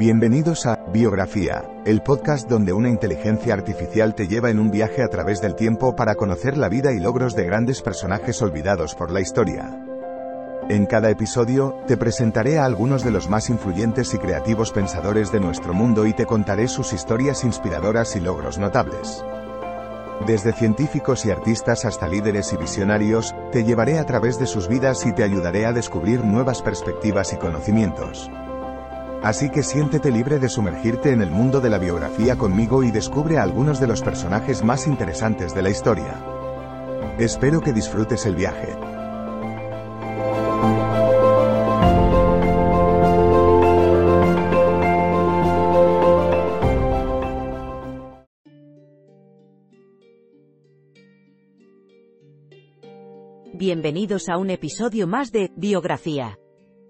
Bienvenidos a Biografía, el podcast donde una inteligencia artificial te lleva en un viaje a través del tiempo para conocer la vida y logros de grandes personajes olvidados por la historia. En cada episodio, te presentaré a algunos de los más influyentes y creativos pensadores de nuestro mundo y te contaré sus historias inspiradoras y logros notables. Desde científicos y artistas hasta líderes y visionarios, te llevaré a través de sus vidas y te ayudaré a descubrir nuevas perspectivas y conocimientos. Así que siéntete libre de sumergirte en el mundo de la biografía conmigo y descubre a algunos de los personajes más interesantes de la historia. Espero que disfrutes el viaje. Bienvenidos a un episodio más de Biografía.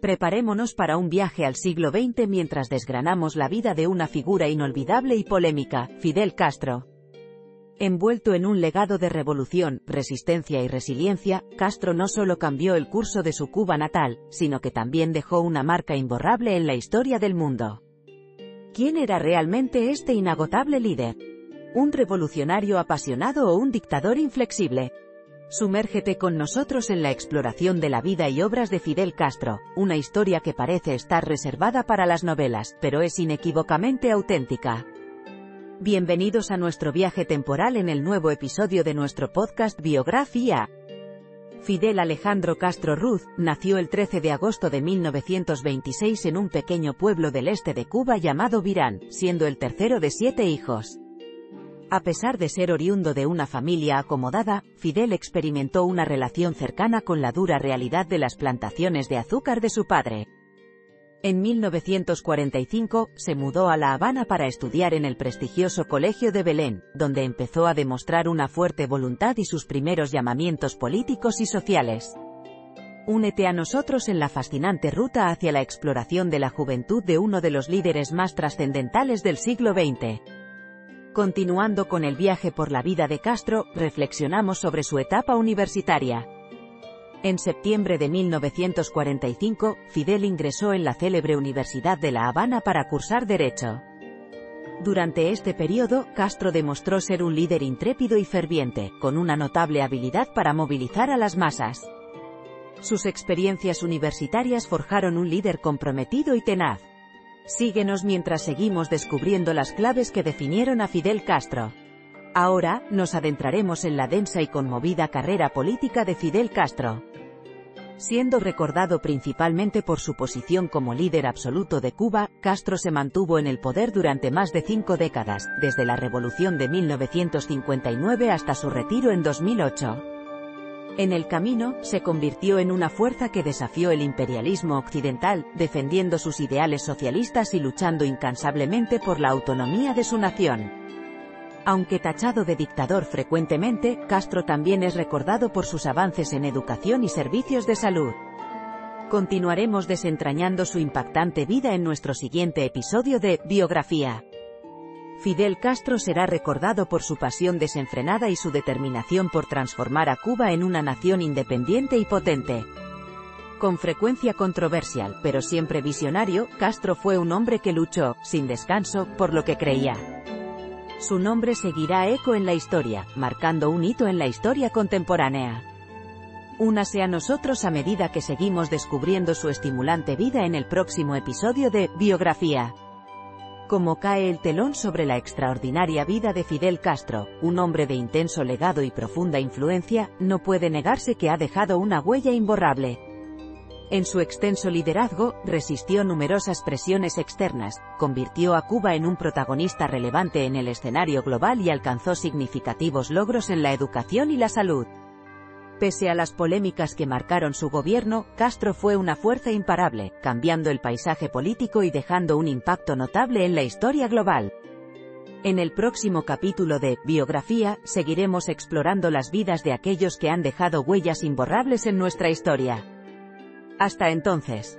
Preparémonos para un viaje al siglo XX mientras desgranamos la vida de una figura inolvidable y polémica, Fidel Castro. Envuelto en un legado de revolución, resistencia y resiliencia, Castro no solo cambió el curso de su Cuba natal, sino que también dejó una marca imborrable en la historia del mundo. ¿Quién era realmente este inagotable líder? ¿Un revolucionario apasionado o un dictador inflexible? Sumérgete con nosotros en la exploración de la vida y obras de Fidel Castro, una historia que parece estar reservada para las novelas, pero es inequívocamente auténtica. Bienvenidos a nuestro viaje temporal en el nuevo episodio de nuestro podcast Biografía. Fidel Alejandro Castro Ruz, nació el 13 de agosto de 1926 en un pequeño pueblo del este de Cuba llamado Virán, siendo el tercero de siete hijos. A pesar de ser oriundo de una familia acomodada, Fidel experimentó una relación cercana con la dura realidad de las plantaciones de azúcar de su padre. En 1945, se mudó a La Habana para estudiar en el prestigioso Colegio de Belén, donde empezó a demostrar una fuerte voluntad y sus primeros llamamientos políticos y sociales. Únete a nosotros en la fascinante ruta hacia la exploración de la juventud de uno de los líderes más trascendentales del siglo XX. Continuando con el viaje por la vida de Castro, reflexionamos sobre su etapa universitaria. En septiembre de 1945, Fidel ingresó en la célebre Universidad de La Habana para cursar Derecho. Durante este periodo, Castro demostró ser un líder intrépido y ferviente, con una notable habilidad para movilizar a las masas. Sus experiencias universitarias forjaron un líder comprometido y tenaz. Síguenos mientras seguimos descubriendo las claves que definieron a Fidel Castro. Ahora, nos adentraremos en la densa y conmovida carrera política de Fidel Castro. Siendo recordado principalmente por su posición como líder absoluto de Cuba, Castro se mantuvo en el poder durante más de cinco décadas, desde la Revolución de 1959 hasta su retiro en 2008. En el camino, se convirtió en una fuerza que desafió el imperialismo occidental, defendiendo sus ideales socialistas y luchando incansablemente por la autonomía de su nación. Aunque tachado de dictador frecuentemente, Castro también es recordado por sus avances en educación y servicios de salud. Continuaremos desentrañando su impactante vida en nuestro siguiente episodio de Biografía. Fidel Castro será recordado por su pasión desenfrenada y su determinación por transformar a Cuba en una nación independiente y potente. Con frecuencia controversial, pero siempre visionario, Castro fue un hombre que luchó, sin descanso, por lo que creía. Su nombre seguirá eco en la historia, marcando un hito en la historia contemporánea. Únase a nosotros a medida que seguimos descubriendo su estimulante vida en el próximo episodio de Biografía. Como cae el telón sobre la extraordinaria vida de Fidel Castro, un hombre de intenso legado y profunda influencia, no puede negarse que ha dejado una huella imborrable. En su extenso liderazgo, resistió numerosas presiones externas, convirtió a Cuba en un protagonista relevante en el escenario global y alcanzó significativos logros en la educación y la salud. Pese a las polémicas que marcaron su gobierno, Castro fue una fuerza imparable, cambiando el paisaje político y dejando un impacto notable en la historia global. En el próximo capítulo de Biografía, seguiremos explorando las vidas de aquellos que han dejado huellas imborrables en nuestra historia. Hasta entonces.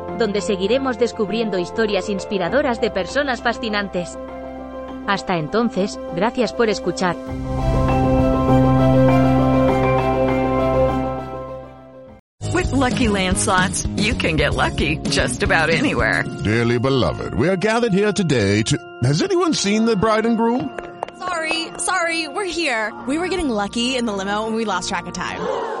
donde seguiremos descubriendo historias inspiradoras de personas fascinantes. Hasta entonces, gracias por escuchar. With Lucky Land slots, you can get lucky just about anywhere. Dearly beloved, we are gathered here today to. Has anyone seen the bride and groom? Sorry, sorry, we're here. We were getting lucky in the limo and we lost track of time.